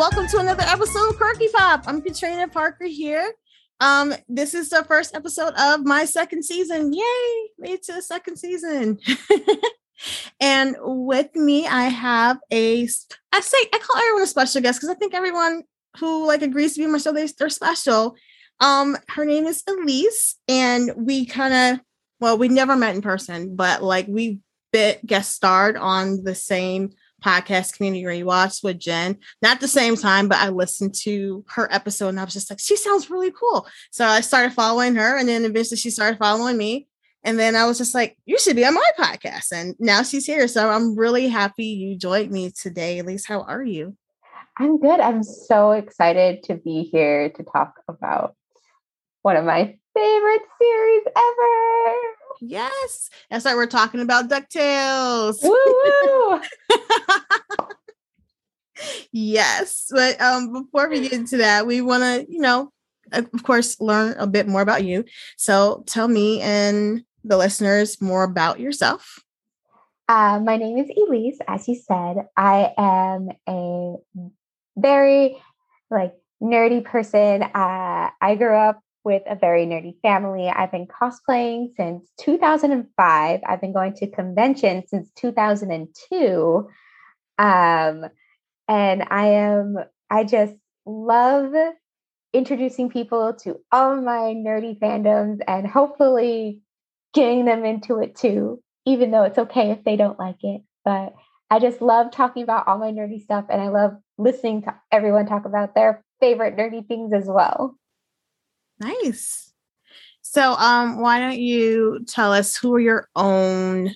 welcome to another episode of Quirky Pop. I'm Catrina Parker here. Um, this is the first episode of my second season. Yay! Made to the second season. and with me, I have a I say I call everyone a special guest because I think everyone who like agrees to be my show, they, they're special. Um, her name is Elyse, and we kind of well, we never met in person, but like we bit guest starred on the same podcast community you rewatch with Jen. Not the same time, but I listened to her episode and I was just like, she sounds really cool. So I started following her and then eventually she started following me. And then I was just like, you should be on my podcast. And now she's here. So I'm really happy you joined me today. Elyse, how are you? I'm good. I'm so excited to be here to talk about one of my favorite series ever. Yes. That's why we're talking about DuckTales. yes. But um before we get into that, we want to, you know, of course, learn a bit more about you. So tell me and the listeners more about yourself. Uh, my name is Elyse. As you said, I am a very like nerdy person. Uh, I grew up with a very nerdy family. I've been cosplaying since 2005. I've been going to conventions since 2002. Um, and I am, I just love introducing people to all my nerdy fandoms and hopefully getting them into it too, even though it's okay if they don't like it. But I just love talking about all my nerdy stuff and I love listening to everyone talk about their favorite nerdy things as well. Nice. So, um, why don't you tell us who are your own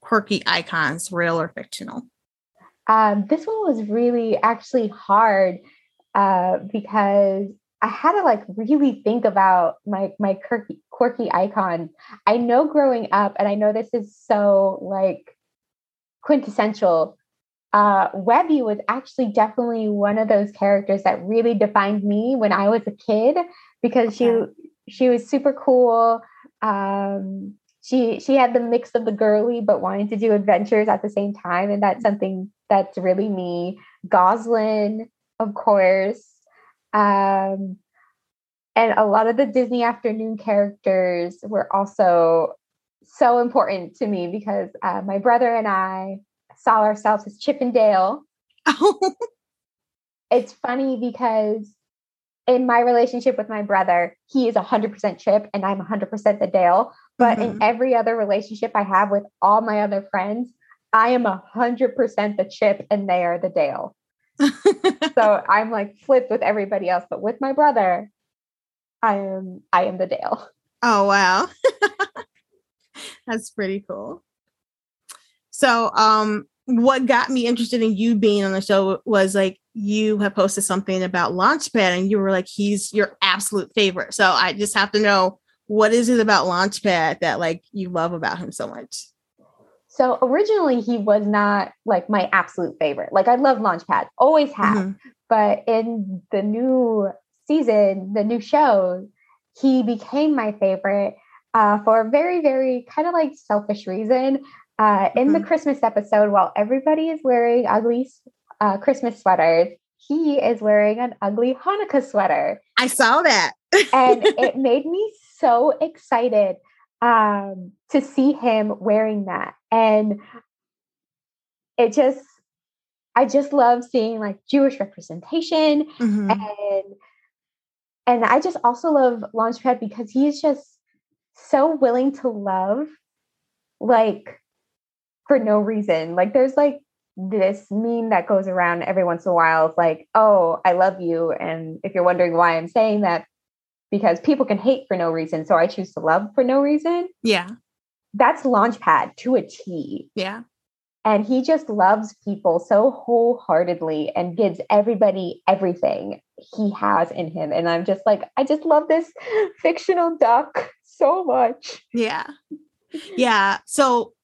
quirky icons, real or fictional? Um, this one was really actually hard uh, because I had to like really think about my my quirky, quirky icons. I know growing up, and I know this is so like quintessential. Uh, Webby was actually definitely one of those characters that really defined me when I was a kid because okay. she she was super cool. Um, she she had the mix of the girly but wanting to do adventures at the same time, and that's something that's really me. Gosalyn, of course, um, and a lot of the Disney afternoon characters were also so important to me because uh, my brother and I saw ourselves as Chip and Dale. it's funny because in my relationship with my brother, he is 100% Chip and I'm 100% the Dale. But mm-hmm. in every other relationship I have with all my other friends, I am 100% the Chip and they are the Dale. so I'm like flipped with everybody else, but with my brother, I am I am the Dale. Oh wow. That's pretty cool. So um what got me interested in you being on the show was like you have posted something about Launchpad and you were like, he's your absolute favorite. So I just have to know what is it about Launchpad that like you love about him so much? So originally he was not like my absolute favorite. Like I love Launchpad, always have. Mm-hmm. But in the new season, the new show, he became my favorite uh, for a very, very kind of like selfish reason. Uh, in mm-hmm. the Christmas episode, while everybody is wearing ugly uh, Christmas sweaters, he is wearing an ugly Hanukkah sweater. I saw that. and it made me so excited um, to see him wearing that. And it just, I just love seeing like Jewish representation mm-hmm. and and I just also love Launchpad because he's just so willing to love like for no reason. Like there's like this meme that goes around every once in a while. It's like, oh, I love you. And if you're wondering why I'm saying that, because people can hate for no reason. So I choose to love for no reason. Yeah. That's Launchpad to a T. Yeah. And he just loves people so wholeheartedly and gives everybody everything he has in him. And I'm just like, I just love this fictional duck so much. Yeah. Yeah. So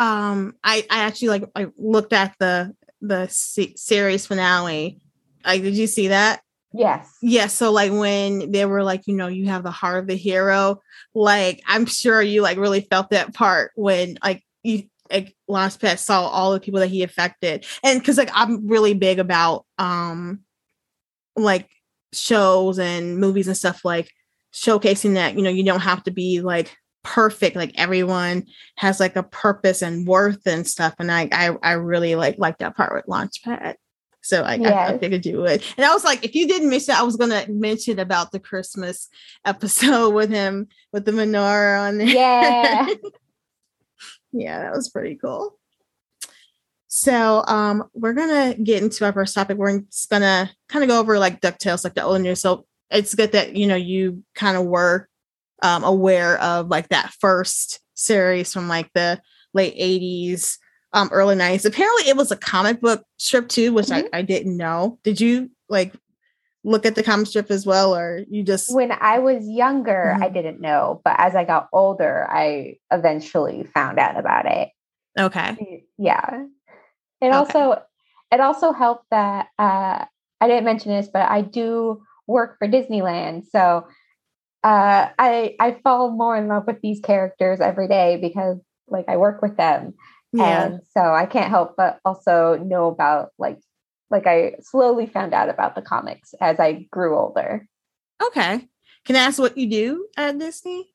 um i i actually like i looked at the the c- series finale. Like did you see that? Yes. Yes yeah, so like when they were like you know you have the heart of the hero like i'm sure you like really felt that part when like you like Launchpad saw all the people that he affected. And because like i'm really big about um like shows and movies and stuff like showcasing that you know you don't have to be like perfect like everyone has like a purpose and worth and stuff and i i, I really like like that part with launchpad. So I, yes. I, I, figured you would. And i was like if you didn't mention i was gonna mention about the christmas episode with him with the menorah on there. Yeah. Yeah that was pretty cool. So um we're gonna get into our first topic. We're just gonna kind of go over like ducktales like the old news. So it's good that you know you kind of were um, aware of like that first series from like the late 80s um early 90s apparently it was a comic book strip too which mm-hmm. I, I didn't know did you like look at the comic strip as well or you just when i was younger mm-hmm. i didn't know but as i got older i eventually found out about it okay yeah it okay. also it also helped that uh i didn't mention this but i do work for disneyland so uh, I I fall more in love with these characters every day because like I work with them, yeah. and so I can't help but also know about like like I slowly found out about the comics as I grew older. Okay, can I ask what you do at Disney?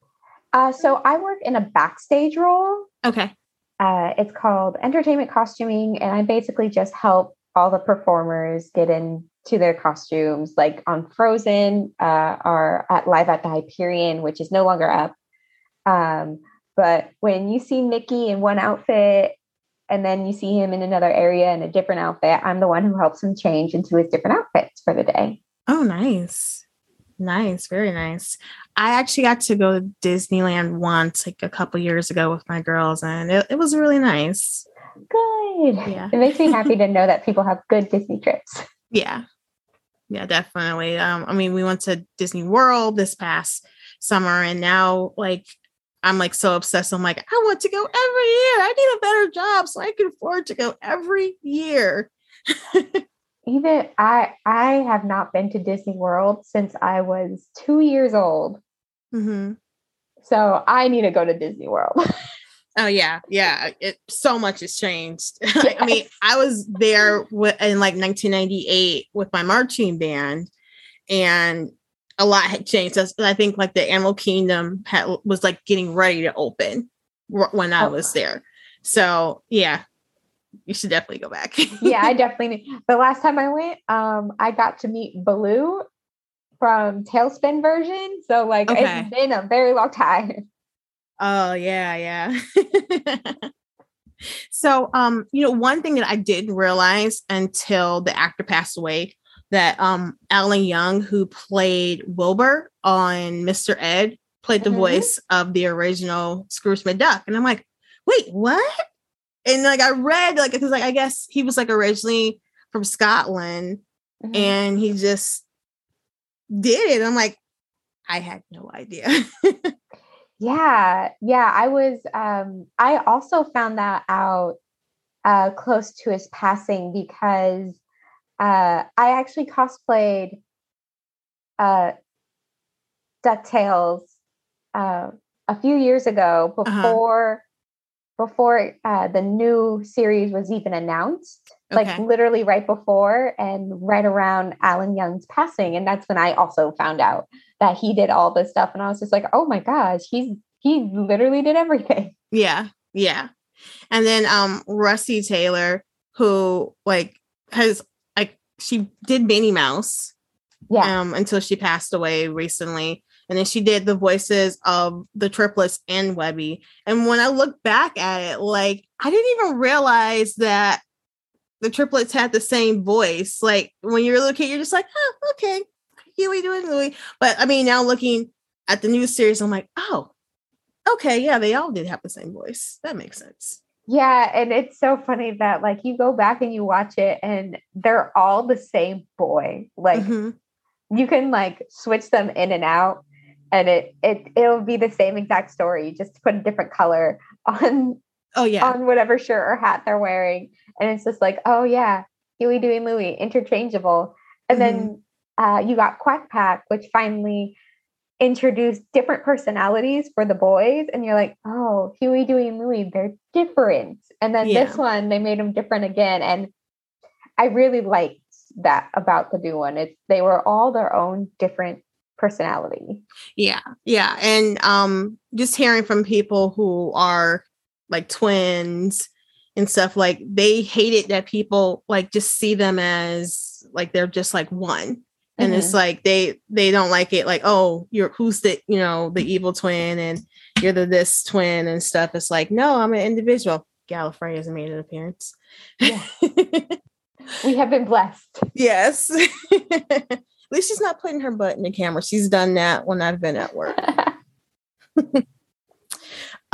Uh, so I work in a backstage role. Okay. Uh, it's called entertainment costuming, and I basically just help all the performers get in to their costumes, like on Frozen, uh, or at Live at the Hyperion, which is no longer up. Um, but when you see Mickey in one outfit and then you see him in another area in a different outfit, I'm the one who helps him change into his different outfits for the day. Oh, nice. Nice, very nice. I actually got to go to Disneyland once, like a couple years ago with my girls, and it, it was really nice. Good. Yeah. It makes me happy to know that people have good Disney trips. Yeah. Yeah, definitely. Um, I mean, we went to Disney World this past summer, and now like I'm like so obsessed. I'm like, I want to go every year. I need a better job so I can afford to go every year. Even I, I have not been to Disney World since I was two years old. Mm-hmm. So I need to go to Disney World. Oh yeah, yeah. It so much has changed. Yes. I mean, I was there w- in like 1998 with my marching band, and a lot had changed. I think like the Animal Kingdom had, was like getting ready to open when I oh. was there. So yeah, you should definitely go back. yeah, I definitely. The last time I went, um, I got to meet Baloo from TaleSpin version. So like, okay. it's been a very long time. Oh yeah, yeah. so um, you know, one thing that I didn't realize until the actor passed away that um Alan Young, who played Wilbur on Mr. Ed, played the mm-hmm. voice of the original Scrooge McDuck. And I'm like, wait, what? And like I read like because like I guess he was like originally from Scotland mm-hmm. and he just did it. I'm like, I had no idea. Yeah, yeah. I was. Um, I also found that out uh, close to his passing because uh, I actually cosplayed uh, Ducktales uh, a few years ago uh-huh. before uh-huh. before uh, the new series was even announced. Okay. Like literally right before and right around Alan Young's passing, and that's when I also found out that he did all this stuff and i was just like oh my gosh he's he literally did everything. Yeah yeah. And then um russi taylor who like has like she did minnie mouse yeah. um until she passed away recently and then she did the voices of the triplets and webby and when i look back at it like i didn't even realize that the triplets had the same voice like when you're a little kid you're just like oh okay Huey Dewey Louie. But I mean, now looking at the new series, I'm like, oh, okay, yeah, they all did have the same voice. That makes sense. Yeah, and it's so funny that like you go back and you watch it and they're all the same boy. Like mm-hmm. you can like switch them in and out and it it it'll be the same exact story, just put a different color on oh yeah on whatever shirt or hat they're wearing. And it's just like, oh yeah, Huey, Dewey, Louie, interchangeable. And mm-hmm. then uh, you got Quack Pack, which finally introduced different personalities for the boys. And you're like, oh, Huey, Dewey, and Louie, they're different. And then yeah. this one, they made them different again. And I really liked that about the new one. It's they were all their own different personality. Yeah. Yeah. And um just hearing from people who are like twins and stuff like they hated that people like just see them as like they're just like one. And mm-hmm. it's like they they don't like it like oh you're who's the you know the evil twin and you're the this twin and stuff. It's like no i'm an individual. Gallifrey has made an appearance. Yeah. we have been blessed. Yes. At least she's not putting her butt in the camera. She's done that when i've been at work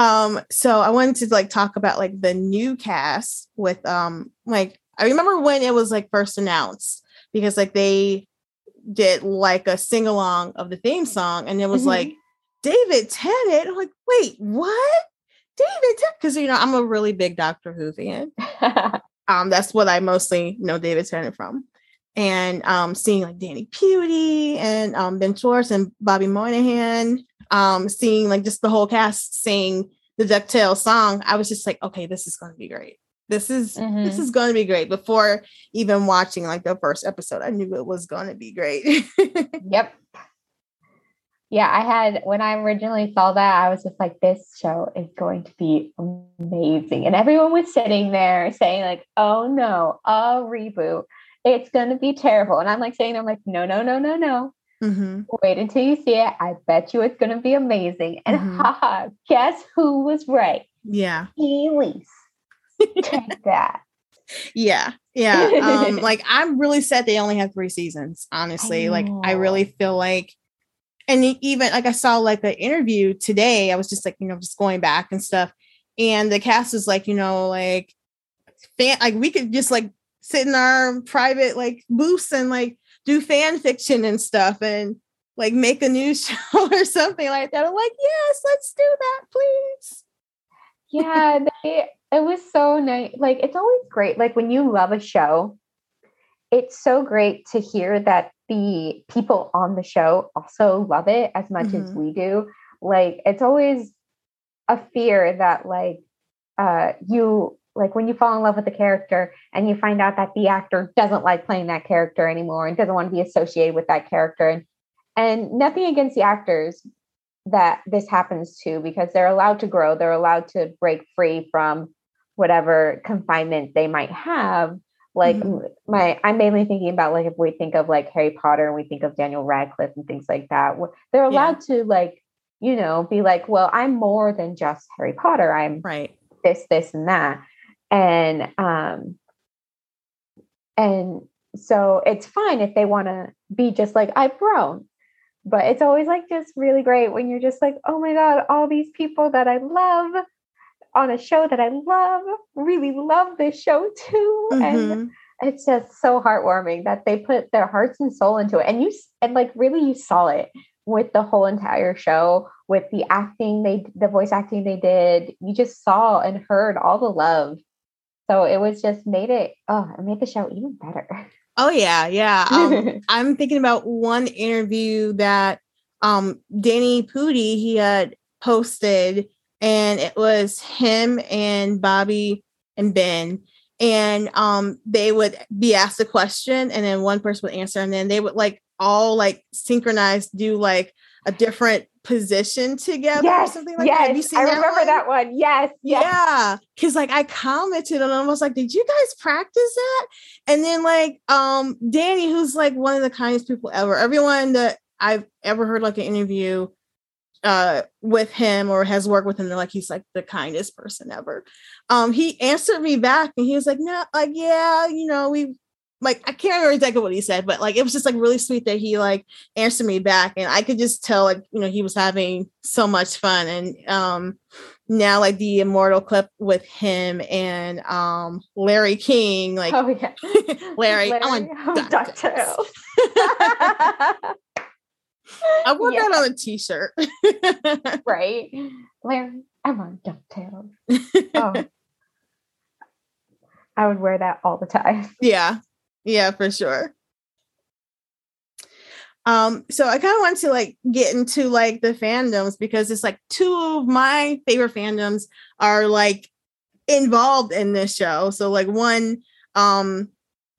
um so i wanted to like talk about like the new cast with um like i remember when it was like first announced because like they did like a sing along of the theme song, and it was mm-hmm. like David Tennant. I'm like, wait, what? David Tennant? Because you know I'm a really big Doctor Who fan. um, that's what I mostly know David Tennant from. And um, seeing like Danny Pudi and um, Ben Schwartz and Bobby Moynihan, um, seeing like just the whole cast sing the DuckTales song, I was just like, okay, this is going to be great. This is mm-hmm. this is going to be great. Before even watching like the first episode i knew it was going to be great. Yep. Yeah i had when i originally saw that i was just like this show is going to be amazing. And everyone was sitting there saying like oh no a reboot. It's going to be terrible. And i'm like saying i'm like no no no no no mm-hmm. wait until you see it i bet you it's going to be amazing and mm-hmm. haha guess who was right yeah elyse Take that. Yeah. Yeah. Um, like I'm really sad they only have three seasons, honestly. I like I really feel like and even like I saw like the interview today, I was just like, you know, just going back and stuff. And the cast is like, you know, like fan like we could just like sit in our private like booths and like do fan fiction and stuff and like make a news show or something like that. I'm like, yes, let's do that, please. Yeah, they it was so nice. Like it's always great. Like when you love a show, it's so great to hear that the people on the show also love it as much mm-hmm. as we do. Like it's always a fear that like uh you like when you fall in love with the character and you find out that the actor doesn't like playing that character anymore and doesn't want to be associated with that character and and nothing against the actors that this happens to because they're allowed to grow they're allowed to break free from whatever confinement they might have like mm-hmm. my i'm mainly thinking about like if we think of like harry potter and we think of daniel radcliffe and things like that they're allowed yeah. to like you know be like well i'm more than just harry potter i'm right this this and that and um and so it's fine if they want to be just like i've grown but it's always like just really great when you're just like oh my god all these people that i love on a show that I love, really love this show too. Mm-hmm. And it's just so heartwarming that they put their hearts and soul into it. And you, and like really, you saw it with the whole entire show, with the acting they, the voice acting they did. You just saw and heard all the love. So it was just made it, oh, it made the show even better. Oh, yeah. Yeah. Um, I'm thinking about one interview that um, Danny Pudi, he had posted and it was him and Bobby and Ben. And um, they would be asked a question, and then one person would answer, and then they would like all like synchronize, do like a different position together yes, or something like yes. that. Have you seen I that remember one? that one. Yes. yes. Yeah. Cause like I commented and I was like, did you guys practice that? And then like um Danny, who's like one of the kindest people ever, everyone that I've ever heard like an interview uh with him or has worked with him they're like he's like the kindest person ever um he answered me back and he was like no like yeah you know we like I can't remember exactly what he said, but like it was just like really sweet that he like answered me back, and I could just tell like you know he was having so much fun, and um now like the immortal clip with him and um Larry King, like oh yeah, Larry, Larry, I'm on DuckTales. I want yeah. that on a t-shirt. right. Larry, I'm on DuckTales. Oh. I would wear that all the time. Yeah. Yeah, for sure. Um, so I kind of want to like get into like the fandoms because it's like two of my favorite fandoms are like involved in this show. So like one um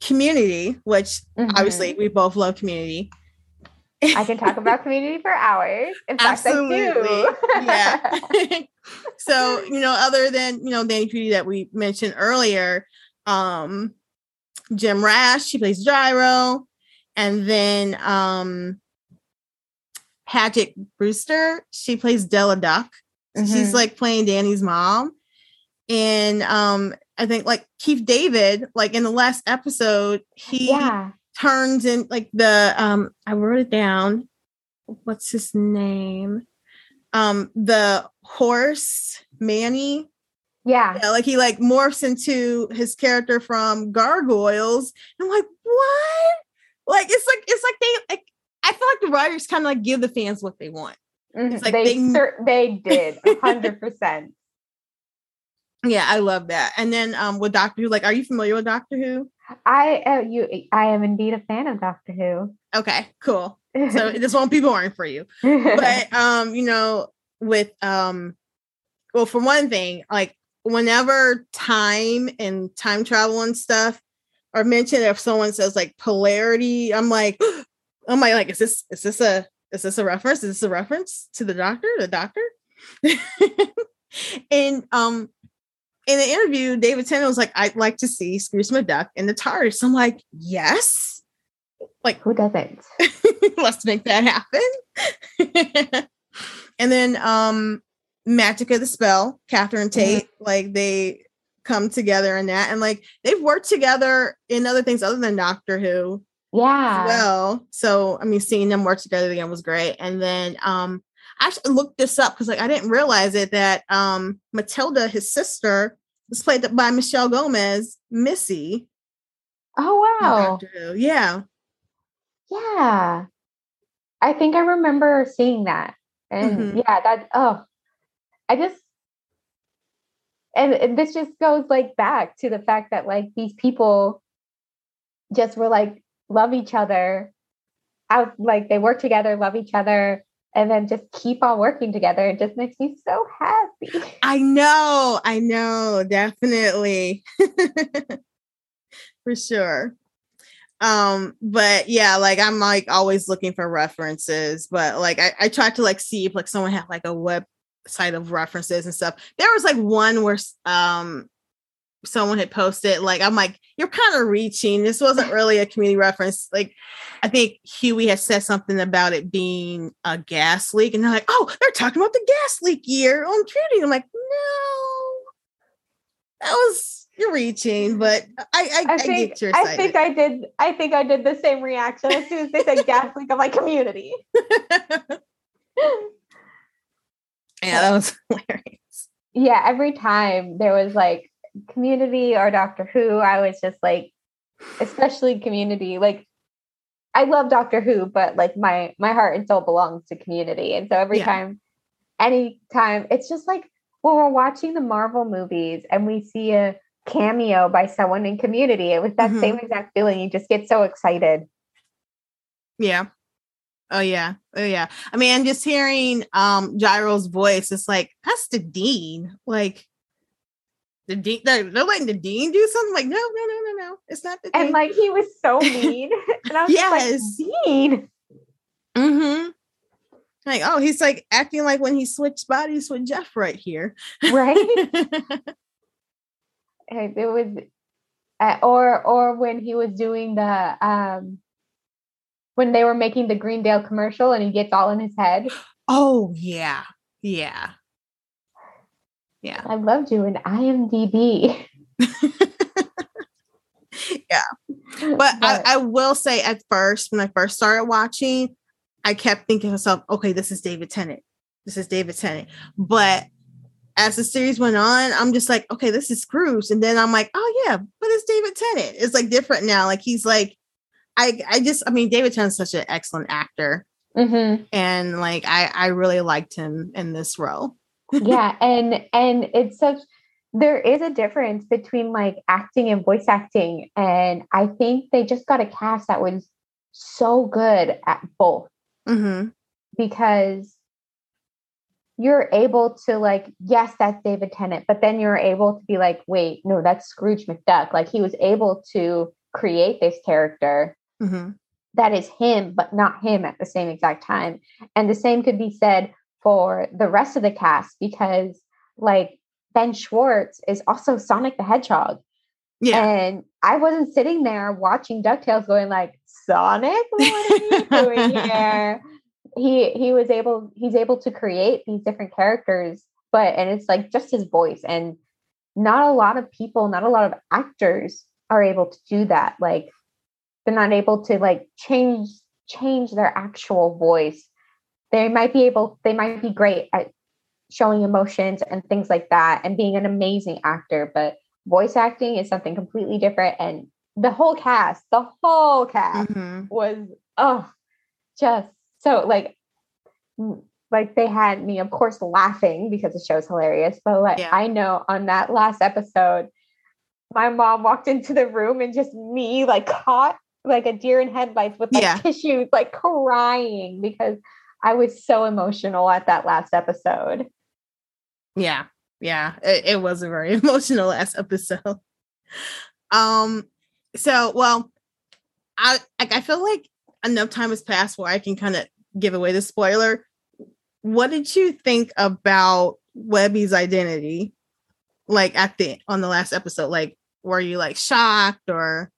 Community, which mm-hmm. obviously we both love Community. I can talk about Community for hours. In fact, Absolutely. yeah. so, you know, other than, you know, Danny Pudi that we mentioned earlier, um, Jim Rash, she plays Gyro. And then um Paget Brewster, she plays Della Duck. Mm-hmm. She's like playing Danny's mom. And um I think like Keith David, like in the last episode, he yeah. turns in like the um I wrote it down. What's his name? Um the horse Manny. Yeah. yeah. Like he like morphs into his character from Gargoyles. I'm like, what? Like it's like it's like they like I feel like the writers kind of like give the fans what they want. Mm-hmm. It's like they they, cer- they did hundred percent. Yeah, I love that. And then um with Doctor Who, like, are you familiar with Doctor Who? I uh, you I am indeed a fan of Doctor Who. Okay, cool. So this won't be boring for you. But um, you know, with um well, for one thing, like whenever time and time travel and stuff are mentioned, if someone says like polarity, I'm like, I'm like, like, is this is this a is this a reference? Is this a reference to the doctor, the doctor? and um in the interview, David Tennant was like, I'd like to see Scrooge McDuck in the TARDIS. I'm like, yes. Like, who doesn't? let's make that happen. and then um Magica De Spell, Catherine mm-hmm. Tate, mm-hmm. like they come together in that. And like they've worked together in other things other than Doctor Who. Yeah. Well, so I mean, seeing them work together again was great. And then um I actually looked this up because like I didn't realize it that um Matilda, his sister, was played by Michelle Gomez, Missy. Oh wow. Yeah. Yeah. I think I remember seeing that. And mm-hmm. yeah, that oh I just and, and this just goes like back to the fact that like these people just were like love each other out like they work together love each other and then just keep on working together. It just makes me so happy. I know i know definitely. For sure. Um but yeah like i'm like always looking for references but like i, I tried to like see if like someone had like a website of references and stuff there was like one where um someone had posted like i'm like you're kind of reaching this wasn't really a community reference like i think huey had said something about it being a gas leak and they're like oh they're talking about the gas leak year on community i'm like no that was you're reaching but i i, I, I think I think i did i think i did the same reaction as soon as they said gas leak i'm like community yeah that was hilarious yeah every time there was like community or Doctor Who, I was just like, especially community, like I love Doctor Who, but like my my heart and soul belongs to community. And so every yeah. time, anytime, it's just like when we're watching the Marvel movies and we see a cameo by someone in community, it was that mm-hmm. same exact feeling. You just get so excited. Yeah. Oh yeah. Oh yeah. I mean, and just hearing um Gyro's voice, it's like that's the Dean. Like the dean they're, they're letting the dean do something? Like no no no no no. It's not the dean. and like he was so mean. And i was yes like, dean? Mm-hmm. Like oh he's like acting like when he switched bodies with jeff right here. Right? It was uh, or or when he was doing the um when they were making the greendale commercial and he gets all in his head oh yeah yeah yeah. I loved you in IMDb. yeah. But, but I, I, will say at first, when I first started watching, I kept thinking to myself, okay, this is David Tennant. This is David Tennant. But as the series went on, I'm just like, okay, this is Scrooge. And then I'm like, oh yeah, but it's David Tennant. It's like different now. Like he's like, I I just I mean, David Tennant's such an excellent actor. Mm-hmm. And like I I really liked him in this role yeah and and it's such there is a difference between like acting and voice acting and i think they just got a cast that was so good at both mm-hmm. because you're able to like yes that's david tennant but then you're able to be like wait no that's scrooge mcduck like he was able to create this character hmm that is him, but not him at the same exact time. And the same could be said for the rest of the cast because, like, Ben Schwartz is also Sonic the Hedgehog. Yeah. And I wasn't sitting there watching DuckTales going like, Sonic, what are you doing here? He he was able he's able to create these different characters, but and it's like just his voice. And not a lot of people, not a lot of actors are able to do that. Like they're not able to like change change their actual voice. They might be able, they might be great at showing emotions and things like that and being an amazing actor, but voice acting is something completely different. And the whole cast, the whole cast Mhm. was oh just so like like they had me of course laughing because the show's hilarious but like Yeah. i know on that last episode my mom walked into the room and just me like caught like a deer in headlights with like Yeah. tissues like crying because i was so emotional at that last episode Yeah, yeah, it, it was a very emotional last episode. Um, so well, I like I feel like enough time has passed where I can kind of give away the spoiler. What did you think about Webby's identity? Like at the on the last episode, like were you like shocked or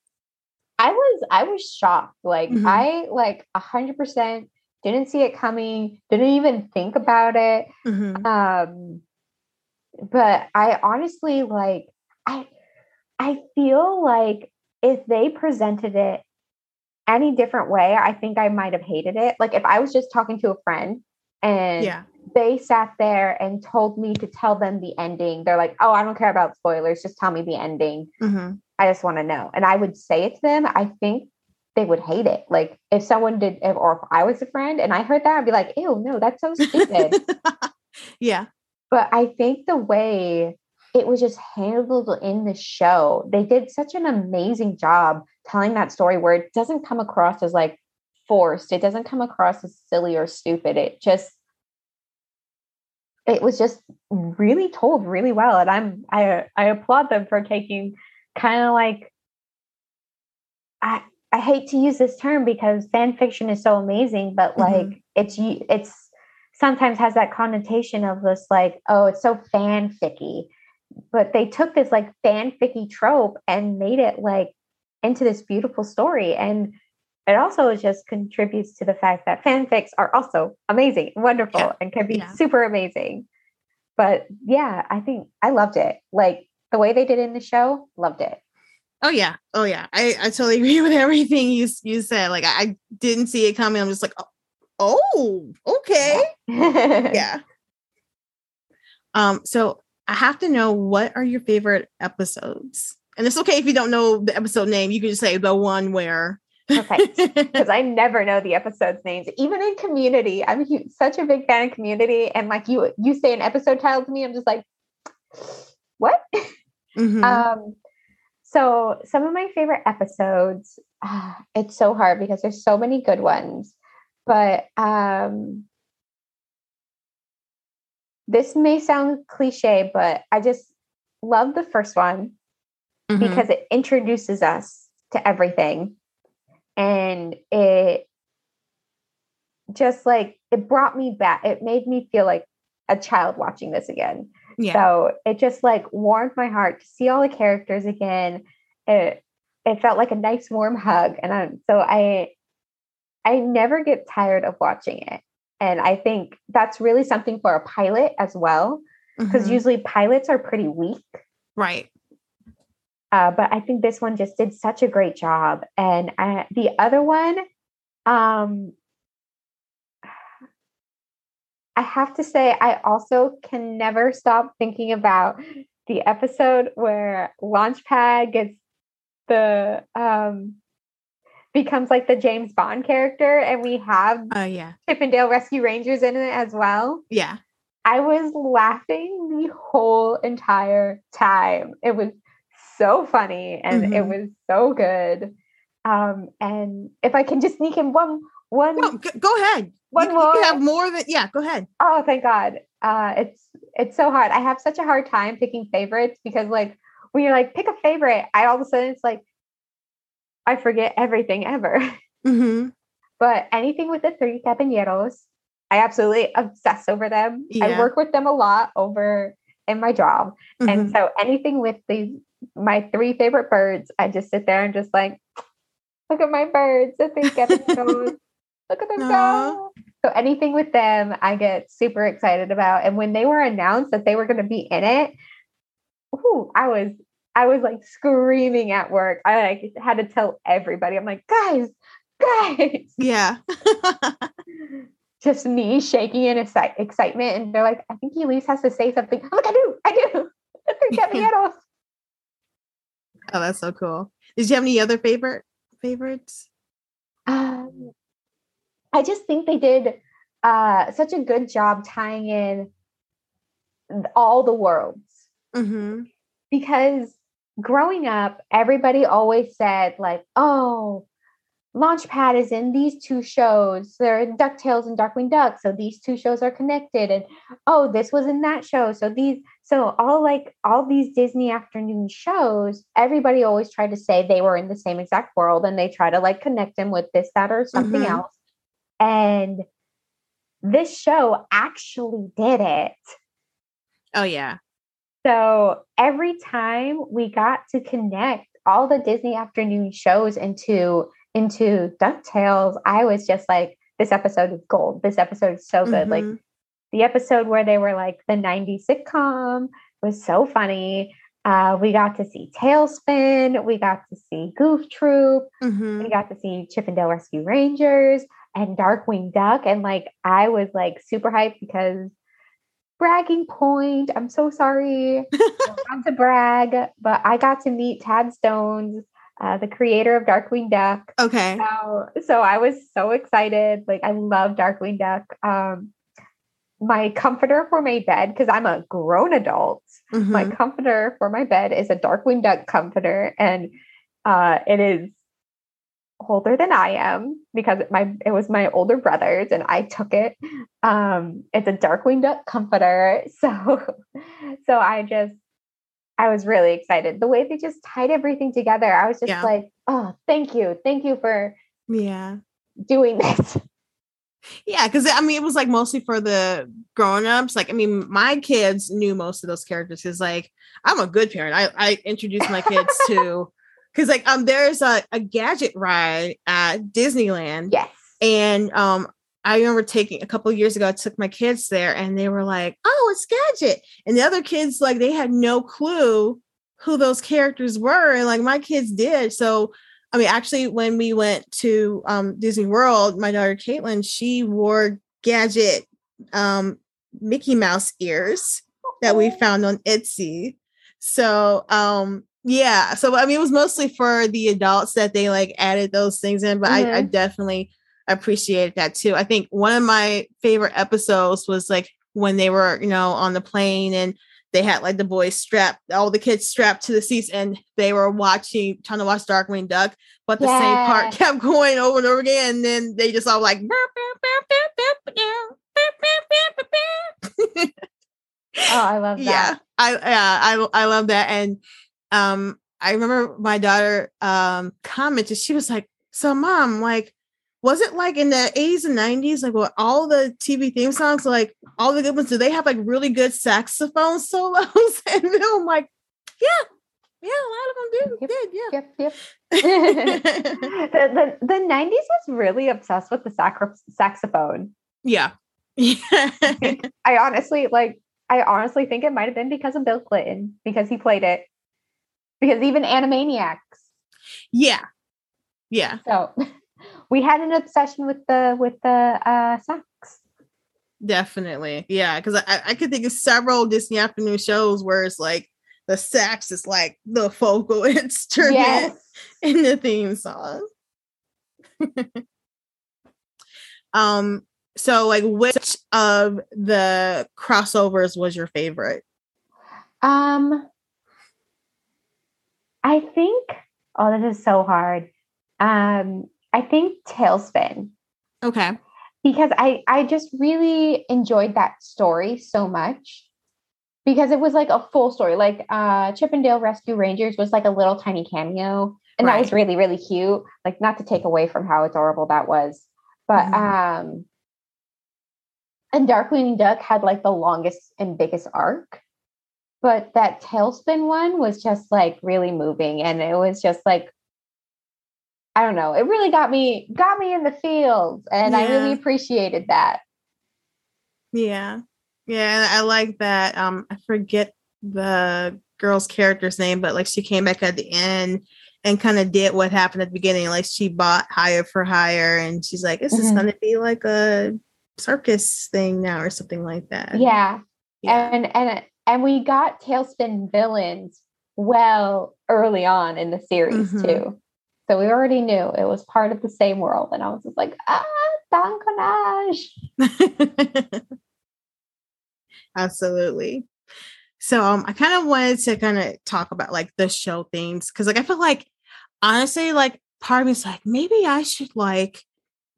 I was I was shocked. Like Mhm. I like a hundred percent didn't see it coming, didn't even think about it. Mhm. Um but I honestly like I I feel like if they presented it any different way, I think I might have hated it. Like if I was just talking to a friend and yeah, they sat there and told me to tell them the ending, they're like, "Oh, I don't care about spoilers, just tell me the ending." Mhm. I just want to know. And I would say it to them. I think they would hate it. Like if someone did, if, or if I was a friend and I heard that, I'd be like, ew, no, that's so stupid. yeah, but I think the way it was just handled in the show, they did such an amazing job telling that story where it doesn't come across as like forced. It doesn't come across as silly or stupid. It just, it was just really told really well. And I'm, I, I applaud them for taking kind of like, I, I hate to use this term because fan fiction is so amazing, but Mhm. like it's it's sometimes has that connotation of this like, oh, it's so fanficky. But they took this like fanficky trope and made it like into this beautiful story. And it also just contributes to the fact that fanfics are also amazing, wonderful, Yeah. and can be Yeah. super amazing. But yeah, I think I loved it. Like the way they did in the show, loved it. Oh yeah, oh yeah. I, I totally agree with everything you you said. Like I, I didn't see it coming. I'm just like, oh, oh okay, yeah. Um, so I have to know what are your favorite episodes, and it's okay if you don't know the episode name. You can just say the one where. Perfect. because I never know the episodes names. Even in Community, I'm a hu- such a big fan of Community, and like you, you say an episode title to me, I'm just like, what? Mhm. Um, so some of my favorite episodes. ah, it's so hard because there's so many good ones, but um, this may sound cliche, but I just love the first one Mhm. because it introduces us to everything and it just like it brought me back it made me feel like a child watching this again yeah, so it just like warmed my heart to see all the characters again it it felt like a nice warm hug and I'm, so i i never get tired of watching it and i think that's really something for a pilot as well because Mhm. usually pilots are pretty weak right. uh, but I think this one just did such a great job. And I, the other one, um, I have to say, I also can never stop thinking about the episode where Launchpad gets the um, becomes like the James Bond character, and we have Uh, yeah, Chip 'n Dale Rescue Rangers in it as well. yeah. I was laughing the whole entire time. It was so funny and it Mhm. was so good. Um, and if I can just sneak in one, one, No, go ahead. one you, more. you have more than yeah. Go ahead. oh, thank God. Uh, it's it's so hard. I have such a hard time picking favorites because like when you're like pick a favorite, I all of a sudden it's like I forget everything ever. Mm-hmm. But anything with the three caballeros, I absolutely obsess over them. I work with them a lot over in my job. And Mhm. so anything with these my three favorite birds, I just sit there and just like look at my birds, the three caballeros. Look at them Aw. go. So anything with them, I get super excited about. And when they were announced that they were going to be in it, ooh, I was I was like screaming at work. I like had to tell everybody. I'm like, guys, guys, yeah. just me shaking in exci- excitement. And they're like, I think Elyse has to say something. I'm like, I do, I do. Three caballeros. oh, that's so cool. Did you have any other favorite favorites? Um, I just think they did uh, such a good job tying in all the worlds Mm-hmm. because growing up, everybody always said, like, oh, Launchpad is in these two shows. They're in DuckTales and Darkwing Duck. So these two shows are connected. And oh, this was in that show. So these, so all like all these Disney afternoon shows, everybody always tried to say they were in the same exact world and they try to like connect them with this, that, or something Mhm. else. And this show actually did it. Oh yeah. So every time we got to connect all the Disney afternoon shows into into DuckTales, I was just like, this episode is gold. This episode is so good. Like Mhm. the episode where they were like the 90s sitcom was so funny. Uh, we got to see TaleSpin, we got to see Goof Troop, Mhm. we got to see Chip 'n Dale Rescue Rangers and Darkwing Duck. And like, I was like super hyped because bragging point. I'm so sorry. Not to brag, but I got to meet Tad Stones, uh, the creator of Darkwing Duck. okay. So, so I was so excited. Like, I love Darkwing Duck. Um, my comforter for my bed, because I'm a grown adult, my Mhm. comforter for my bed is a Darkwing Duck comforter, and uh, it is older than I am because it, my it was my older brother's, and I took it. Um, it's a Darkwing Duck comforter, so so I just I was really excited. The way they just tied everything together, I was just Yeah. like, oh, thank you, thank you for Yeah. doing this. Yeah, because I mean, it was like mostly for the grown-ups. Like, I mean, my kids knew most of those characters because, like, I'm a good parent. I, I introduced my kids to because, like, um, there's a, a gadget ride at Disneyland, Yes. and um, I remember taking a couple of years ago. I took my kids there, and they were like, "Oh, it's Gadget," and the other kids like they had no clue who those characters were, and like my kids did. So I mean, actually, when we went to um, Disney World, my daughter Caitlin, she wore gadget um, Mickey Mouse ears that we found on Etsy. So, um, yeah. So, I mean, it was mostly for the adults that they like added those things in, but I, I definitely appreciated that too. I think one of my favorite episodes was like when they were, you know, on the plane and they had like the boys strapped, all the kids strapped to the seats, and they were watching, trying to watch Darkwing Duck, but the same part kept going over and over again. And then they just all like, Oh, I love that. yeah, I yeah, I I love that. And um, I remember my daughter um commented, she was like, "So, mom, like." Was it like in the 80s and 90s, like what all the TV theme songs, like all the good ones, do they have like really good saxophone solos? and then I'm like, yeah, yeah, a lot of them do. Yep, Did, yeah. Yep, yep. the, the, the 90s was really obsessed with the saxophone. Yeah. Yeah. I honestly like I honestly think it might have been because of Bill Clinton because he played it. Because even Animaniacs. yeah. Yeah. So we had an obsession with the with the uh sax. Definitely. Yeah. Cause I, I could think of several Disney afternoon shows where it's like the sax is like the focal instrument Yes. in the theme song. um, so like which of the crossovers was your favorite? Um I think oh this is so hard. Um I think TaleSpin. Okay. because I I just really enjoyed that story so much because it was like a full story. Like uh Chip 'n Dale Rescue Rangers was like a little tiny cameo. and right. that was really really cute like not to take away from how adorable that was but mm-hmm. um and darkwing duck had like the longest and biggest arc but that TaleSpin one was just like really moving and it was just like i don't know it really got me got me in the field and yeah. i really appreciated that yeah yeah i like that um i forget the girl's character's name but like she came back at the end and kind of did what happened at the beginning. Like she bought higher for higher, and she's like, "Is this mm-hmm. going to be like a circus thing now, or something like that?" Yeah. yeah, and and and we got TaleSpin villains well early on in the series mm-hmm. too, so we already knew it was part of the same world, and I was just like, "Ah, Dankonage." Absolutely. So um, I kind of wanted to kind of talk about like the show themes because like I feel like honestly, like part of me's like, maybe I should like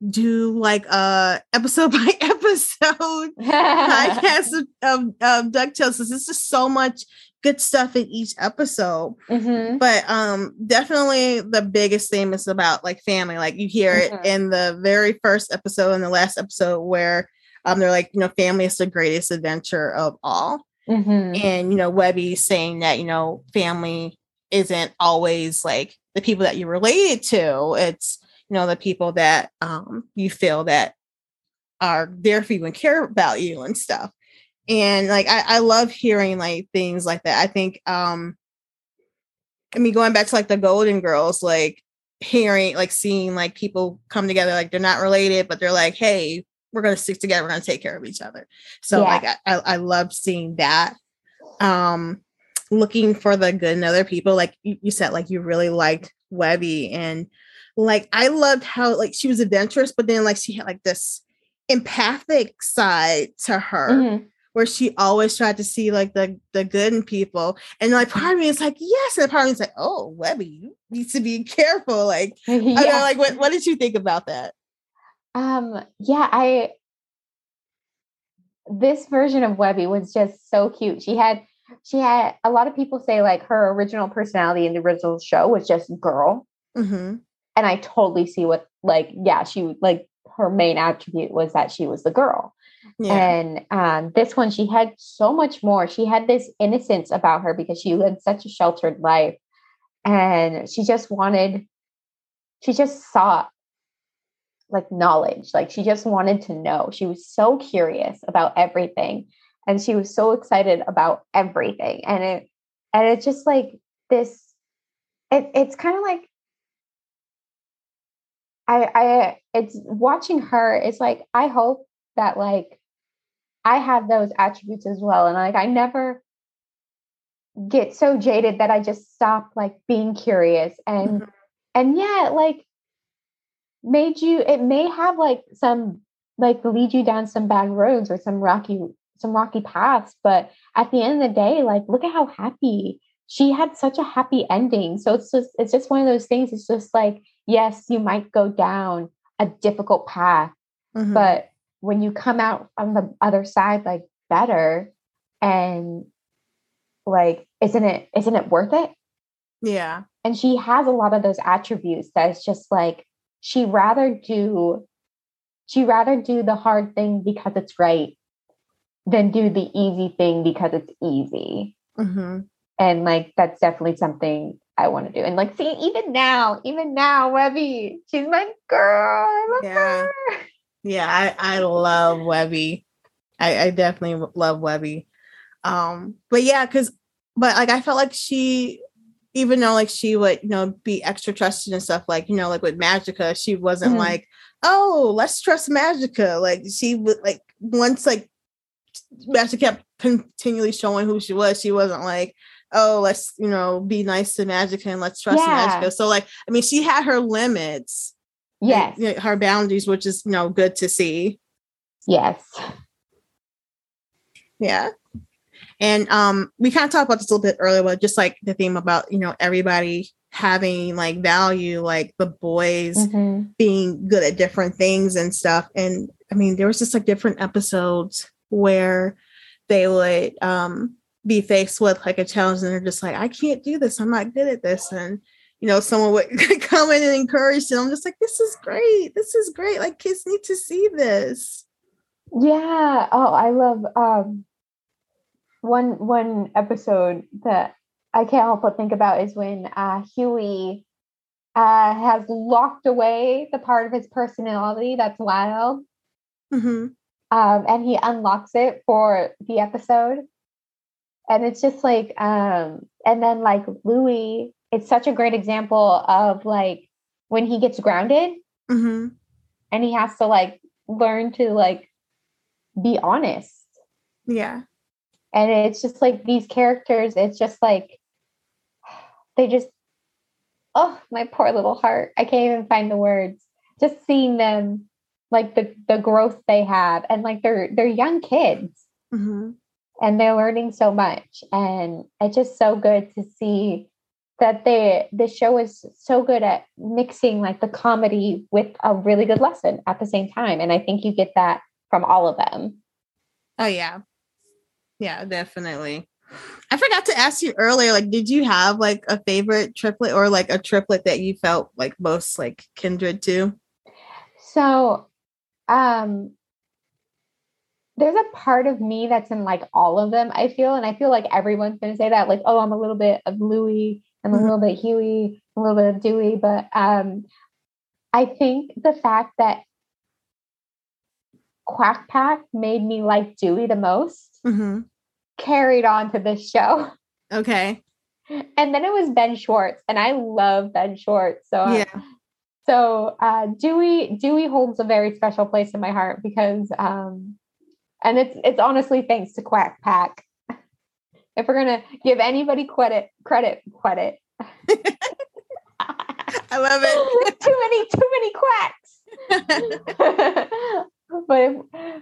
do like a episode by episode podcast of, of, of DuckTales. This is just so much good stuff in each episode. Mm-hmm. But um definitely the biggest theme is about like family. Like you hear mm-hmm. it in the very first episode and the last episode where um they're like, you know, family is the greatest adventure of all. Mm-hmm. And you know, Webby saying that, you know, family isn't always like the people that you're related to. It's, you know, the people that um, you feel that are there for you and care about you and stuff. And like I, I love hearing like things like that. I think um I mean going back to like the Golden Girls, like hearing like seeing like people come together, like they're not related, but they're like, hey, we're gonna stick together, we're gonna take care of each other. So yeah. like I, I love seeing that. Um looking for the good in other people. Like you, you said, like you really liked Webby and like I loved how like she was adventurous, but then like she had like this empathic side to her. Mm-hmm. Where she always tried to see like the the good in people, and like part of me is like yes, and part of me is like oh Webby, you need to be careful. Like, yeah. Know, like what what did you think about that? Um, yeah, I this version of Webby was just so cute. She had she had a lot of people say like her original personality in the original show was just girl. Mm-hmm. And I totally see what like, yeah, she like her main attribute was that she was the girl. Yeah. And um, this one, she had so much more. She had this innocence about her because she lived such a sheltered life. And she just wanted, she just sought like knowledge. Like she just wanted to know. She was so curious about everything and she was so excited about everything and it and it's just like this it, it's kind of like i i it's watching her it's like i hope that like i have those attributes as well and like i never get so jaded that i just stop like being curious and mm-hmm. and yeah like made you it may have like some like lead you down some bad roads or some rocky some rocky paths but at the end of the day like look at how happy she had such a happy ending so it's just it's just one of those things it's just like yes you might go down a difficult path mm-hmm. but when you come out on the other side like better and like isn't it isn't it worth it yeah and she has a lot of those attributes that it's just like she rather do she rather do the hard thing because it's right than do the easy thing because it's easy. Mm-hmm. And like that's definitely something I want to do. And like see, even now, even now, Webby, she's my girl. I love yeah. her. Yeah, I, I love Webby. I, I definitely love Webby. Um, but yeah, because but like I felt like she even though like she would, you know, be extra trusted and stuff, like, you know, like with Magica, she wasn't mm-hmm. like, oh, let's trust Magica. Like she would like once like Magic kept continually showing who she was. She wasn't like, oh, let's, you know, be nice to Magic and let's trust yeah. Magica. So, like, I mean, she had her limits. Yes. And, her boundaries, which is, you know, good to see. Yes. Yeah. And um, we kind of talked about this a little bit earlier, but just like the theme about, you know, everybody having like value, like the boys mm-hmm. being good at different things and stuff. And I mean, there was just like different episodes where they would um, be faced with like a challenge and they're just like, I can't do this. I'm not good at this. And you know, someone would come in and encourage them. I'm just like, this is great. This is great. Like kids need to see this. Yeah. Oh, I love um one one episode that I can't help but think about is when uh Huey uh has locked away the part of his personality that's wild. Mm-hmm. Um, and he unlocks it for the episode. And it's just like, um, and then like Louie, it's such a great example of like when he gets grounded Mm-hmm. and he has to like learn to like be honest. Yeah. And it's just like these characters, it's just like they just oh my poor little heart. I can't even find the words. Just seeing them like the the growth they have and like they're they're young kids Mm-hmm. And they're learning so much and it's just so good to see that they the show is so good at mixing like the comedy with a really good lesson at the same time and i think you get that from all of them Oh yeah. Yeah, definitely. I forgot to ask you earlier, like, did you have like a favorite triplet or like a triplet that you felt like most like kindred to? so um there's a part of me that's in like all of them i feel and i feel like everyone's going to say that like oh i'm a little bit of louie i'm a Mhm. little bit huey a little bit of dewey but um i think the fact that quack pack made me like dewey the most Mm-hmm. carried on to this show Okay. and then it was ben schwartz and i love ben schwartz so uh, Yeah. so uh, Dewey Dewey holds a very special place in my heart because um, and it's it's honestly thanks to Quack Pack. If we're gonna give anybody credit credit credit, I love it. too many too many quacks. but if,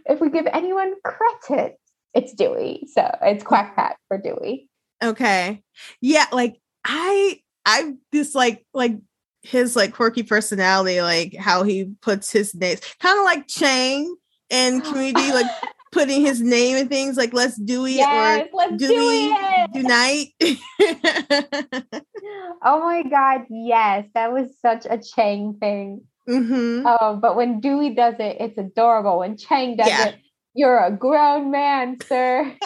if we give anyone credit, it's Dewey. So it's Quack Pack for Dewey. okay. Yeah, like I I dislike like like his like quirky personality, like how he puts his names kind of like Chang in community, like putting his name and things like let's do it yes, or let's do do it. unite. Oh my god, yes, that was such a Chang thing. hmm Oh, but when Dewey does it, it's adorable. When Chang does Yeah. it, you're a grown man, sir.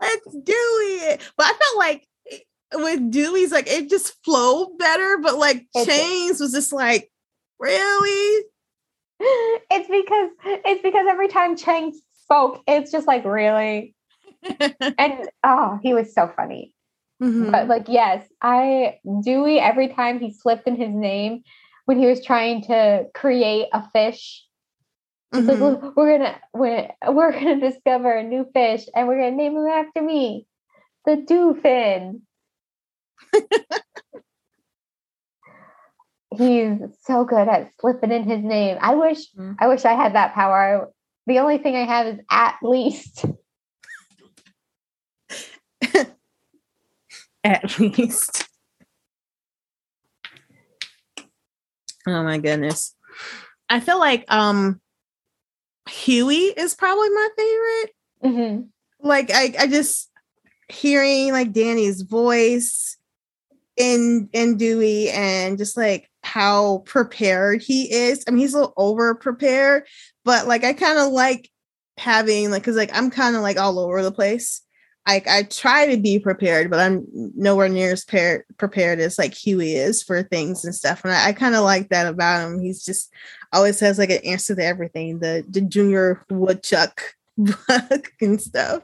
Let's do it. But I felt like with Dewey's like it just flowed better, but like did. Chains was just like, really? It's because it's because every time Chang spoke, it's just like really. And oh, he was so funny. Mhm. But like, yes, I Dewey every time he slipped in his name when he was trying to create a fish. He's like, Mhm. "Look, we're gonna we're, we're gonna discover a new fish and we're gonna name him after me, the Dewfin. He's so good at slipping in his name. I wish Mhm. I wish I had that power. The only thing I have is at least. At least. Oh my goodness. I feel like um Huey is probably my favorite. Mhm. like I, I just hearing like Danny's voice in in Dewey and just like how prepared he is. I mean, he's a little over prepared, but like I kind of like having like because like I'm kind of like all over the place. Like I try to be prepared, but I'm nowhere near as par- prepared as like Huey is for things and stuff. And I, I kind of like that about him. He's just always has like an answer to everything. The the junior woodchuck book and stuff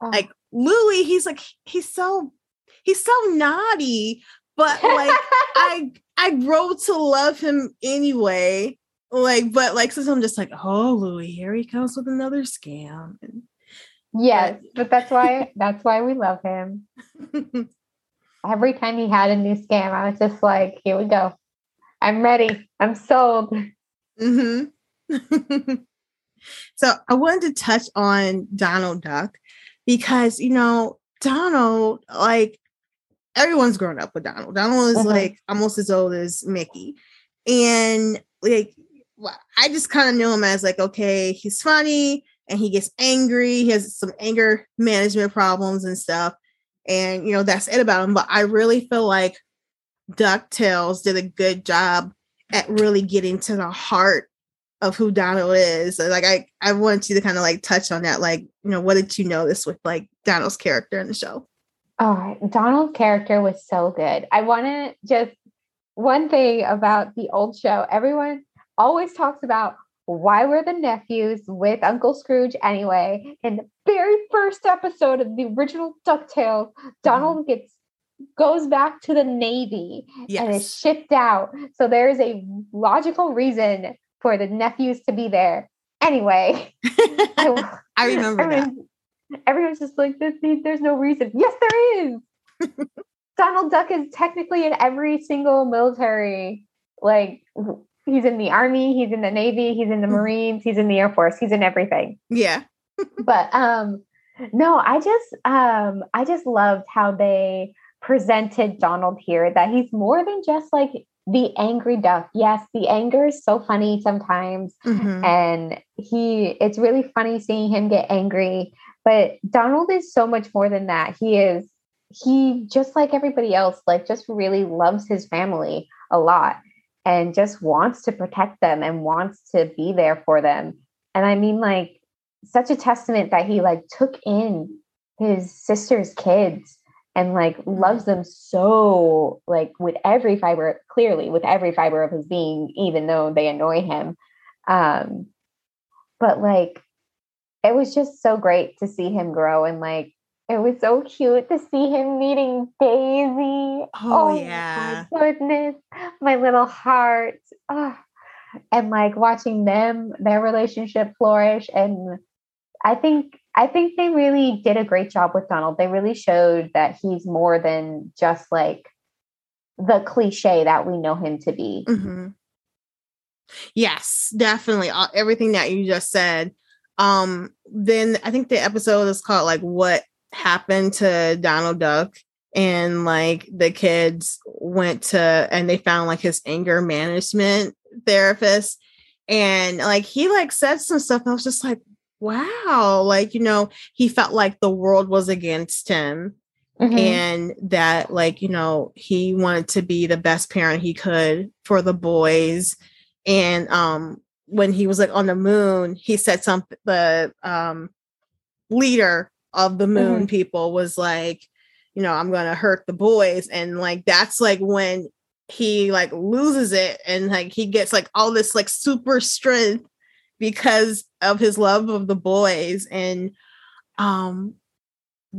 Oh. like Louie, he's like he's so he's so naughty, but like I I grow to love him anyway. Like, but like since I'm just like, oh Louie, here he comes with another scam. yes, but that's why that's why we love him. Every time he had a new scam, I was just like, here we go. I'm ready. I'm sold. hmm so I wanted to touch on Donald Duck because you know Donald, like everyone's grown up with Donald. Donald is Mhm. like almost as old as Mickey, and like I just kind of knew him as like okay, he's funny and he gets angry. He has some anger management problems and stuff. and you know that's it about him. But I really feel like DuckTales did a good job at really getting to the heart of who Donald is. Like I, I want you to kind of like touch on that. Like, you know, what did you notice with like Donald's character in the show? Oh, Donald's character was so good. I want to just one thing about the old show. Everyone always talks about why were the nephews with Uncle Scrooge anyway? In the very first episode of the original DuckTales, Donald mm-hmm. gets goes back to the Navy yes. and is shipped out. So there is a logical reason for the nephews to be there. Anyway, I, I, remember everyone. Everyone's just like, this, there's no reason. Yes, there is. Donald Duck is technically in every single military, like he's in the army, he's in the navy, he's in the. Marines, he's in the Air Force, he's in everything. Yeah. but um no, I just um I just loved how they presented Donald here that he's more than just like the angry duck. Yes, the anger is so funny sometimes. Mm-hmm. And he, it's really funny seeing him get angry. But Donald is so much more than that. He is, he just like everybody else, like just really loves his family a lot and just wants to protect them and wants to be there for them. And I mean, like, such a testament that he like took in his sister's kids and like loves them so like with every fiber clearly with every fiber of his being even though they annoy him um but like it was just so great to see him grow and like it was so cute to see him meeting Daisy. Oh, oh yeah. My goodness. My little heart. Oh. And like watching them, their relationship flourish. And I think I think they really did a great job with Donald. They really showed that he's more than just like the cliche that we know him to be. Mm-hmm. Yes, definitely. Everything that you just said. Um, then I think the episode is called like "What Happened to Donald Duck," and like the kids went to and they found like his anger management therapist, and like he like said some stuff. I was just like, wow, like, you know, he felt like the world was against him. Mm-hmm. And that, like, you know, he wanted to be the best parent he could for the boys. And um, when he was like on the moon, he said something, the um, leader of the moon mm-hmm. people was like, you know, I'm gonna hurt the boys. And like that's like when he like loses it and like he gets like all this like super strength because of his love of the boys and um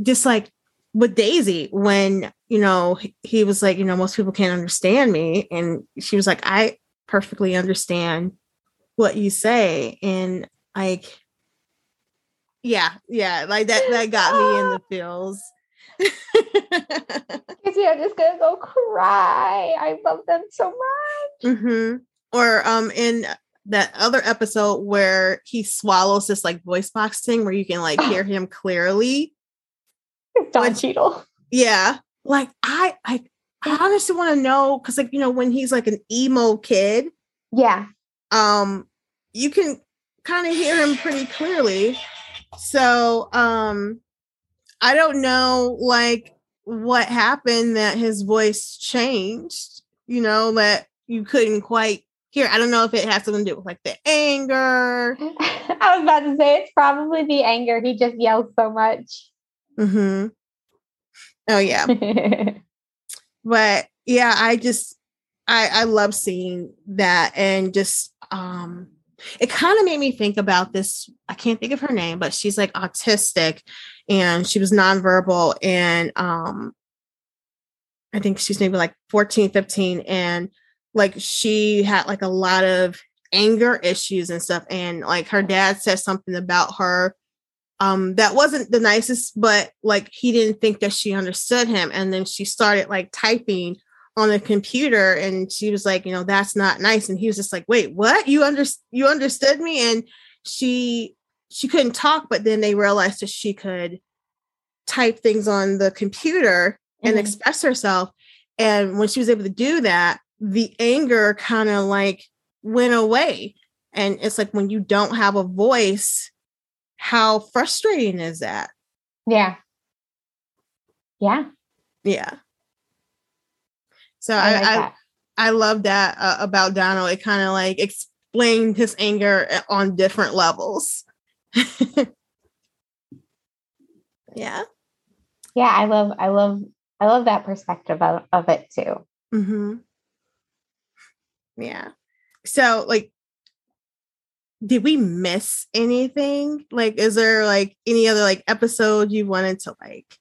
just like with Daisy when you know he, he was like you know most people can't understand me and she was like I perfectly understand what you say and like yeah yeah like that that got me in the feels Casey, I'm just gonna go cry. I love them so much. Mm-hmm. Or um in that other episode where he swallows this like voice box thing where you can like hear him clearly. Don Cheadle. Yeah. Like I I I honestly want to know because like you know when he's like an emo kid. Yeah. Um you can kind of hear him pretty clearly. So um I don't know like what happened that his voice changed, you know, that you couldn't quite hear. i don't know if it has something to do with like the anger. I was about to say it's probably the anger. He just yells so much. Mm-hmm. Oh yeah. But yeah i just i i love seeing that and just um it kind of made me think about this i can't think of her name but she's like autistic and she was nonverbal and um i think she's maybe like 14 15 and like she had like a lot of anger issues and stuff and like her dad said something about her um that wasn't the nicest but like he didn't think that she understood him and then she started like typing on the computer and she was like you know that's not nice and he was just like wait what you under you understood me and she she couldn't talk but then they realized that she could type things on the computer and mm-hmm. express herself and when she was able to do that the anger kind of like went away. And it's like when you don't have a voice, how frustrating is that? Yeah. Yeah. Yeah. So I, like I. I love that uh, about Donald. It kind of like explained his anger uh, on different levels. yeah. yeah, I love, I love, I love that perspective of, of it too. hmm Yeah. So, like, did we miss anything? Like, is there like any other like episode you wanted to like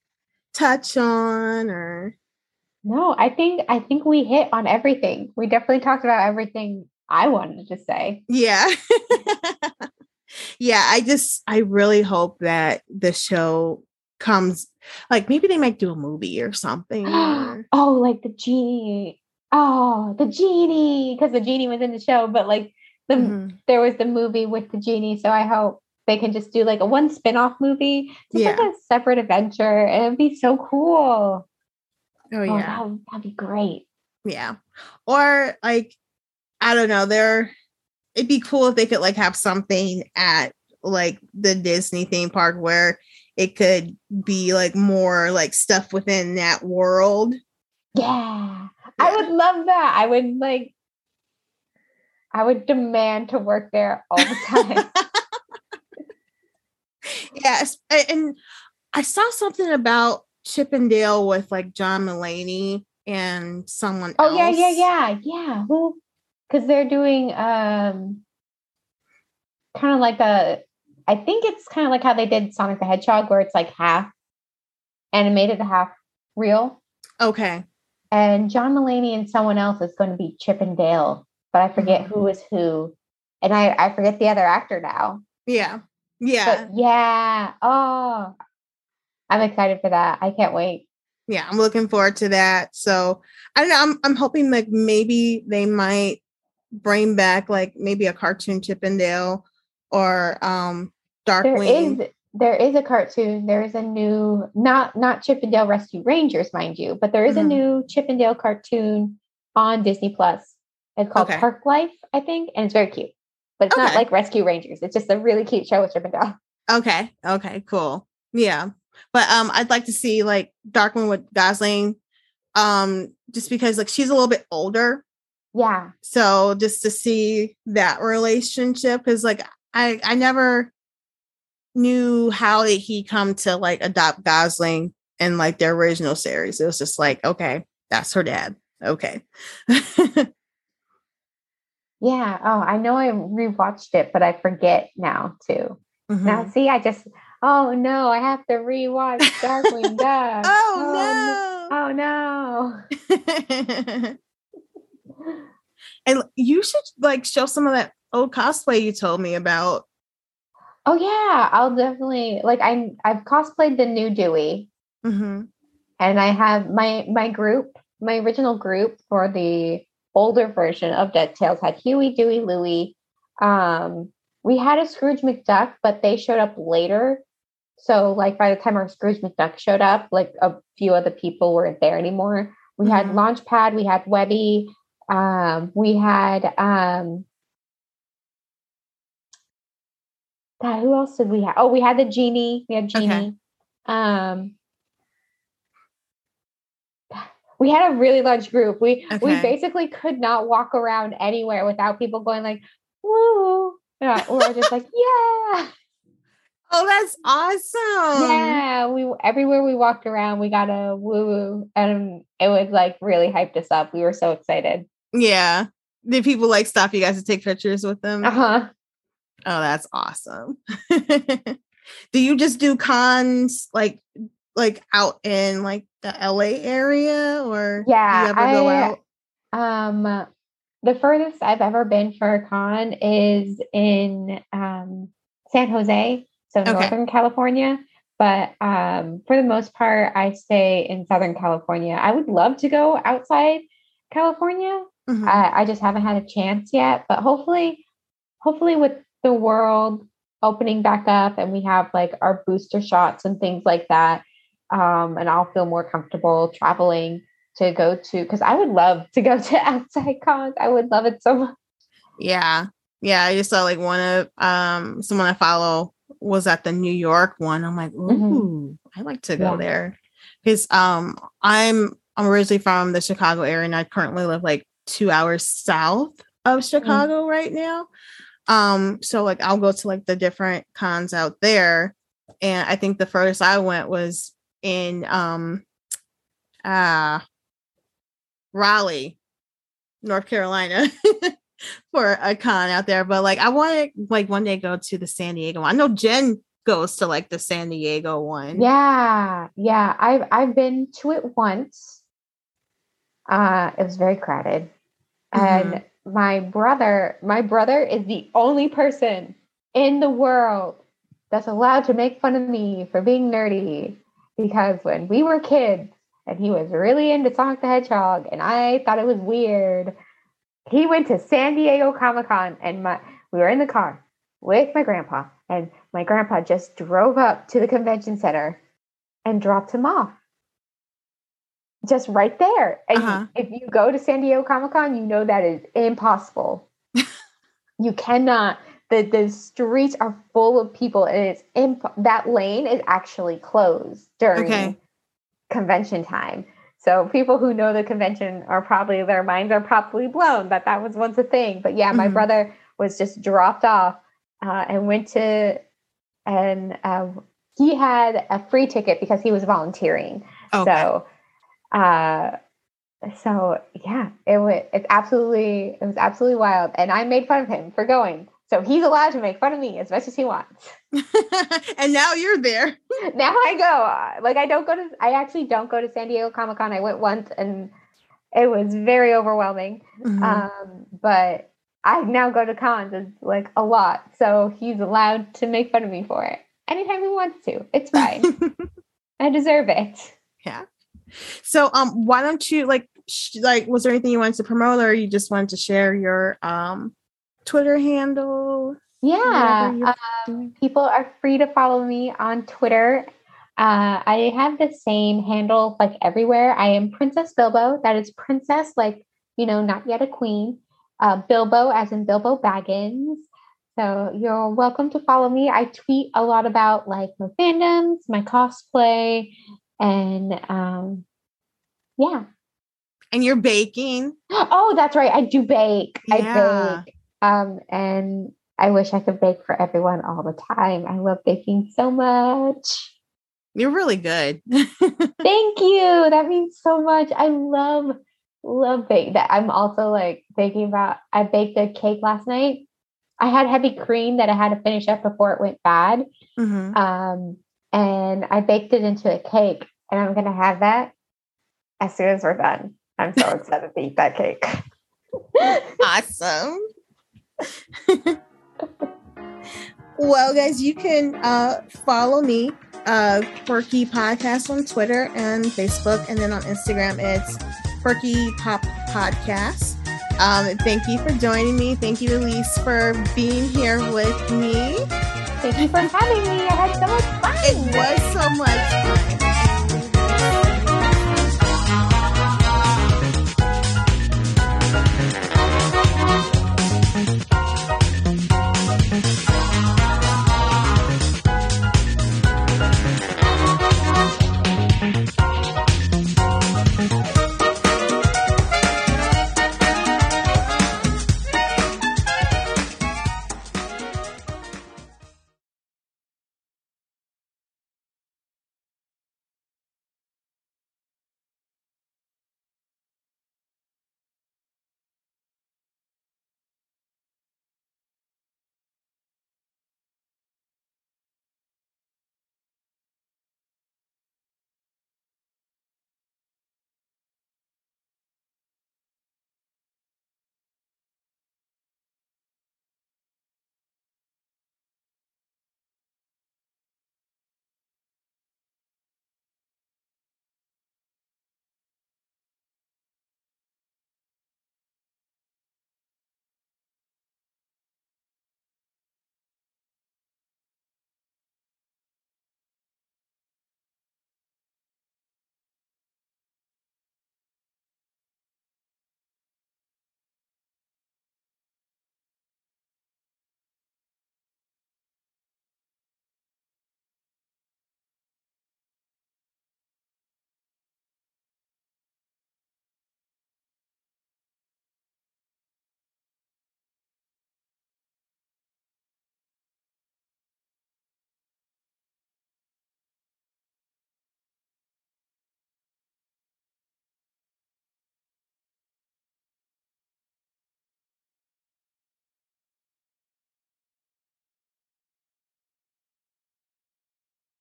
touch on or? No, I think I think we hit on everything. We definitely talked about everything I wanted to say. Yeah. yeah, I just I really hope that the show comes like maybe they might do a movie or something. or- oh, like the genie. Oh, the genie, because the genie was in the show, but like the Mhm. there was the movie with the genie. So I hope they can just do like a one spin-off movie, just like Yeah. a separate adventure. It'd be so cool. Oh Oh, yeah. that would, that'd be great. Yeah. Or like I don't know, there it'd be cool if they could like have something at like the Disney theme park where it could be like more like stuff within that world. Yeah. I would love that. I would like I would demand to work there all the time. yes. And I saw something about Chip 'n Dale with like John Mulaney and someone oh yeah, yeah, else. yeah. Yeah. Well, because they're doing um kind of like a I think it's kind of like how they did Sonic the Hedgehog, where it's like half animated, half real. Okay. And John Mulaney and someone else is going to be Chip and Dale, but I forget who is who. And I, I forget the other actor now. Yeah. Yeah. But yeah. Oh, I'm excited for that. I can't wait. yeah i'm looking forward to that so i don't know i'm, I'm hoping like maybe they might bring back like maybe a cartoon Chip 'n Dale or um darkwing is there is a cartoon. There is a new not not Chip 'n Dale Rescue Rangers, mind you, but there is Mhm. a new Chip 'n Dale cartoon on Disney Plus. It's called Okay. Park Life, I think, and it's very cute. But it's not like Rescue Rangers. It's just a really cute show with Chip 'n Dale. okay okay cool yeah but um i'd like to see like darkwing with Gosalyn um just because like she's a little bit older Yeah. so just to see that relationship because like i i never knew how did he come to like adopt Gosalyn in like the original series it was just like okay that's her dad okay Yeah. Oh, I know I rewatched it, but I forget now too. Now, Mhm. see, I just, oh no, I have to rewatch Darkwing Duck. oh Oh no. Oh no and you should like show some of that old cosplay you told me about Oh yeah, I'll definitely like I I've cosplayed the new Dewey hmm and I have my my group, my original group for the older version of DuckTales had Huey, Dewey, Louie. Um, we had a Scrooge McDuck, but they showed up later. So like by the time our Scrooge McDuck showed up, like a few other people weren't there anymore. We had Mhm. Launchpad, we had Webby, um, we had um God, who else did we have? Oh, we had the genie. We had Okay. genie. Um we had a really large group. We we basically could not walk around anywhere without people going like, woo. Yeah, or just like, yeah. Oh that's awesome yeah. We everywhere we walked around, we got a woo woo. And it was like really hyped us up. We were so excited. Yeah. Did people like stop you guys to take pictures with them? Uh-huh. Oh, that's awesome. do you just do cons like like out in like the LA area or Yeah, do you ever go I- out? Um, the furthest I've ever been for a con is in um, San Jose, so Okay. Northern California. But um, for the most part, I stay in Southern California. I would love to go outside California. Mhm. I, I just haven't had a chance yet. But hopefully, hopefully, with the world opening back up and we have like our booster shots and things like that, um, and I'll feel more comfortable traveling to go to because I would love to go to outside cons. I would love it so much. yeah. Yeah. I just saw like one of um someone I follow was at the New York one. I'm like, ooh, Mhm. I like to go Yeah. there. because um I'm I'm originally from the Chicago area and I currently live like two hours south of mm. Chicago mm. right now. Um, so like I'll go to like the different cons out there. And I think the furthest I went was in um uh Raleigh, North Carolina. for a con out there, but like I want to like one day go to the San Diego one. I know Jen goes to like the San Diego one. Yeah, yeah. I've I've been to it once. Uh, it was very crowded, mm-hmm. and my brother, my brother is the only person in the world that's allowed to make fun of me for being nerdy. Because when we were kids, and he was really into Sonic the Hedgehog, and I thought it was weird. He went to San Diego Comic Con, and my we were in the car with my grandpa, and my grandpa just drove up to the convention center and dropped him off just right there. And uh-huh. if you go to San Diego Comic Con, you know that is impossible. you cannot. The the streets are full of people, and it's imp- that lane is actually closed during okay. convention time. So people who know the convention are probably their minds are probably blown that that was once a thing. But yeah, my mm-hmm. brother was just dropped off uh, and went to and uh, he had a free ticket because he was volunteering. Okay. So uh, so yeah, it was it's absolutely it was absolutely wild, and I made fun of him for going. So he's allowed to make fun of me as much as he wants. and now you're there. now I go. Like I don't go to. I actually don't go to San Diego Comic Con. I went once, and it was very overwhelming. Mm-hmm. Um, but I now go to cons like a lot. So he's allowed to make fun of me for it anytime he wants to. It's fine. I deserve it. Yeah. So um why don't you like sh- like was there anything you wanted to promote or you just wanted to share your um Twitter handle? Yeah. Um, people are free to follow me on Twitter. Uh, I have the same handle like everywhere. I am Princess Bilbo. That is princess, like, you know, not yet a queen. Uh, Bilbo, as in Bilbo Baggins. So you're welcome to follow me. I tweet a lot about like my fandoms, my cosplay, and um, yeah. And you're baking. Oh, that's right. I do bake. Yeah. I bake. Um, and I wish I could bake for everyone all the time. I love baking so much. You're really good. Thank you. That means so much. I love love bake. That I'm also like thinking about. I baked a cake last night. I had heavy cream that I had to finish up before it went bad. Mm-hmm. Um, and I baked it into a cake, and I'm gonna have that as soon as we're done. I'm so excited to eat that cake. awesome. well, guys, you can uh, follow me, uh, Quirky Podcast on Twitter and Facebook, and then on Instagram, it's Quirky Pop Podcast. Um, thank you for joining me. Thank you, Elyse, for being here with me. Thank you for having me. I had so much fun. It was so much fun.